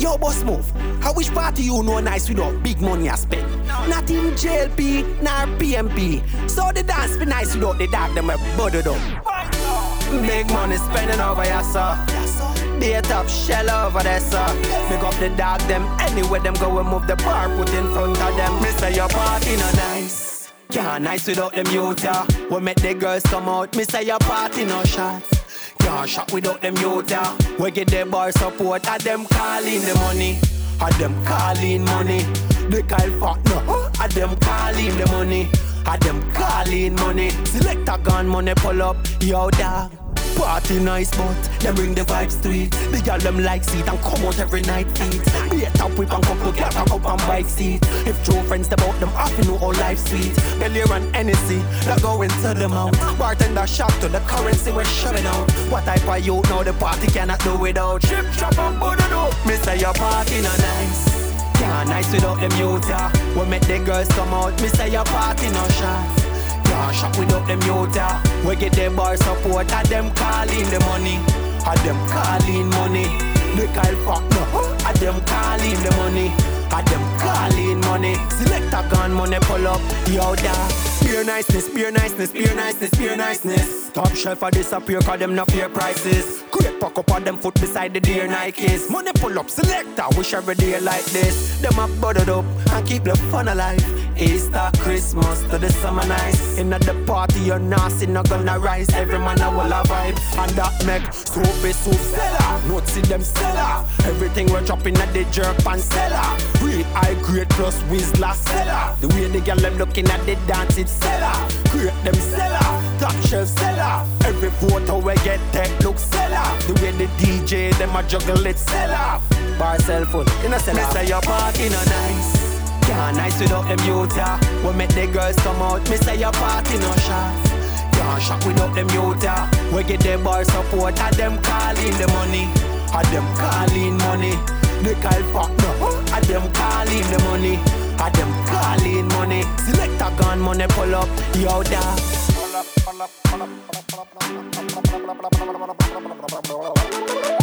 Yo, Bussmove. How which party you know nice without big money I spend? Not in JLP, nor PNP. So the dance be nice without the dog them a buttered up. Big money spending over here, sir. Be a top shell over there, sir. Big up the dog them anywhere them go and move the bar, put in front of them. Say your party no nice. Can't nice without them youth, yeah. We make the girls come out. Say your party no shots. Can't shot without them youth, yeah. We get the bar support, and them calling the money. And them calling money. They call fuck no. And them calling the money. And them calling money. Select a gun, money pull up. Yo, dog. Party nice, but them bring the vibes to it. The girl them like seat and come out every night feet. Be a top whip and couple girl can up and bike seat. If true friends about them off, you know all life sweet. Belly and Hennessy, that go into the mouth. Bartender shot to the currency we're shoving out. What type of youth now the party cannot do without? Trip, trap and booty Me say your party no nice. Yeah, nice without them youth. We make the girls come out. Me say your party no shots. Can't shop without them yeah. We get the bar support, and them calling the money. And them calling money. They call fuck no. And them calling the money. And them calling money. Select a gun, money pull up. Yo, da. Beer niceness, beer niceness, beer niceness, beer niceness. Top shelf a disappear, cause them no fair prices. Great pack up on them foot beside the dear Nikes. Money pull up, selector, wish every day like this. Them a buttered up and keep the fun alive. Easter, Christmas to the summer nights. In the party, you're nasty, not gonna rise. Every man a will a vibe. And that make soup is soup seller. Not see them seller. Everything we're dropping at the jerk and seller. Real high grade plus Whistler seller. The way the girl them looking at the dance, it's seller. Create them seller. Top shelf seller. Every photo we get tech look seller. The way the DJ them a juggle it seller. Bar cell phone you know seller. Say your party no nice. Can't nice without them yeah. We make the girls come out. Me say your party no shots. Can't shot without them yeah. We get the bar support, and them calling the money. And them calling money. They call fuck no. And them calling the money. And them calling money. Select a gun, money pull up. Yo, da. Pull up, pull up, pull up, pull up, pull up, pull up, pull up, pull up, pull up, pull up, pull up, pull up, pull up, pull up, pull up, pull up, pull up,